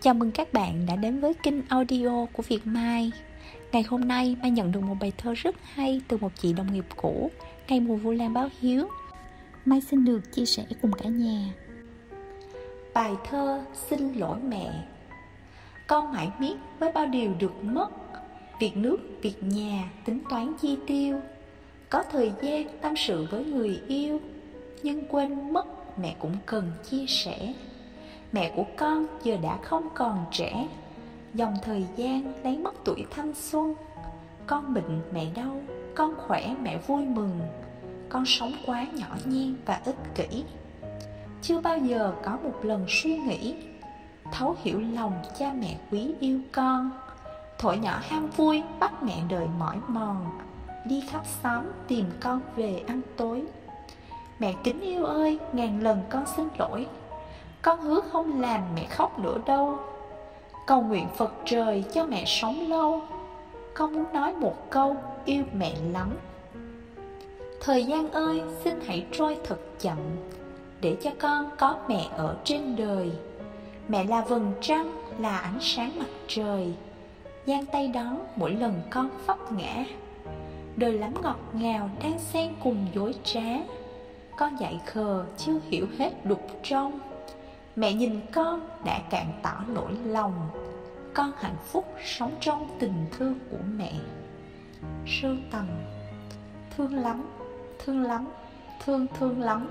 Chào mừng các bạn đã đến với kênh audio của Việt Mai. Ngày hôm nay Mai nhận được một bài thơ rất hay từ một chị đồng nghiệp cũ Ngày mùa Vu Lan báo hiếu. Mai xin được chia sẻ cùng cả nhà. Bài thơ Xin lỗi mẹ. Con mãi miết với bao điều được mất. Việc nước, việc nhà, tính toán chi tiêu. Có thời gian tâm sự với người yêu Nhưng quên mất mẹ cũng cần chia sẻ. Mẹ của con giờ đã không còn trẻ. Dòng thời gian lấy mất tuổi thanh xuân. Con bệnh mẹ đau Con khỏe mẹ vui mừng. Con sống quá nhỏ nhen và ích kỷ. Chưa bao giờ có một lần suy nghĩ Thấu hiểu lòng cha mẹ quý yêu con. Thổi nhỏ ham vui bắt mẹ đời mỏi mòn. Đi khắp xóm tìm con về ăn tối. Mẹ kính yêu ơi, ngàn lần con xin lỗi con hứa không làm mẹ khóc nữa đâu. Cầu nguyện Phật trời cho mẹ sống lâu. Con muốn nói một câu yêu mẹ lắm. Thời gian ơi xin hãy trôi thật chậm Để cho con có mẹ ở trên đời. Mẹ là vầng trăng, là ánh sáng mặt trời. Giang tay đón mỗi lần con vấp ngã. Đời lắm ngọt ngào đang xen cùng dối trá. Con dạy khờ chưa hiểu hết đục trong. Mẹ nhìn con đã cạn tỏ nỗi lòng. Con hạnh phúc sống trong tình thương của mẹ. Sưu tầm Thương lắm, thương lắm, thương thương lắm.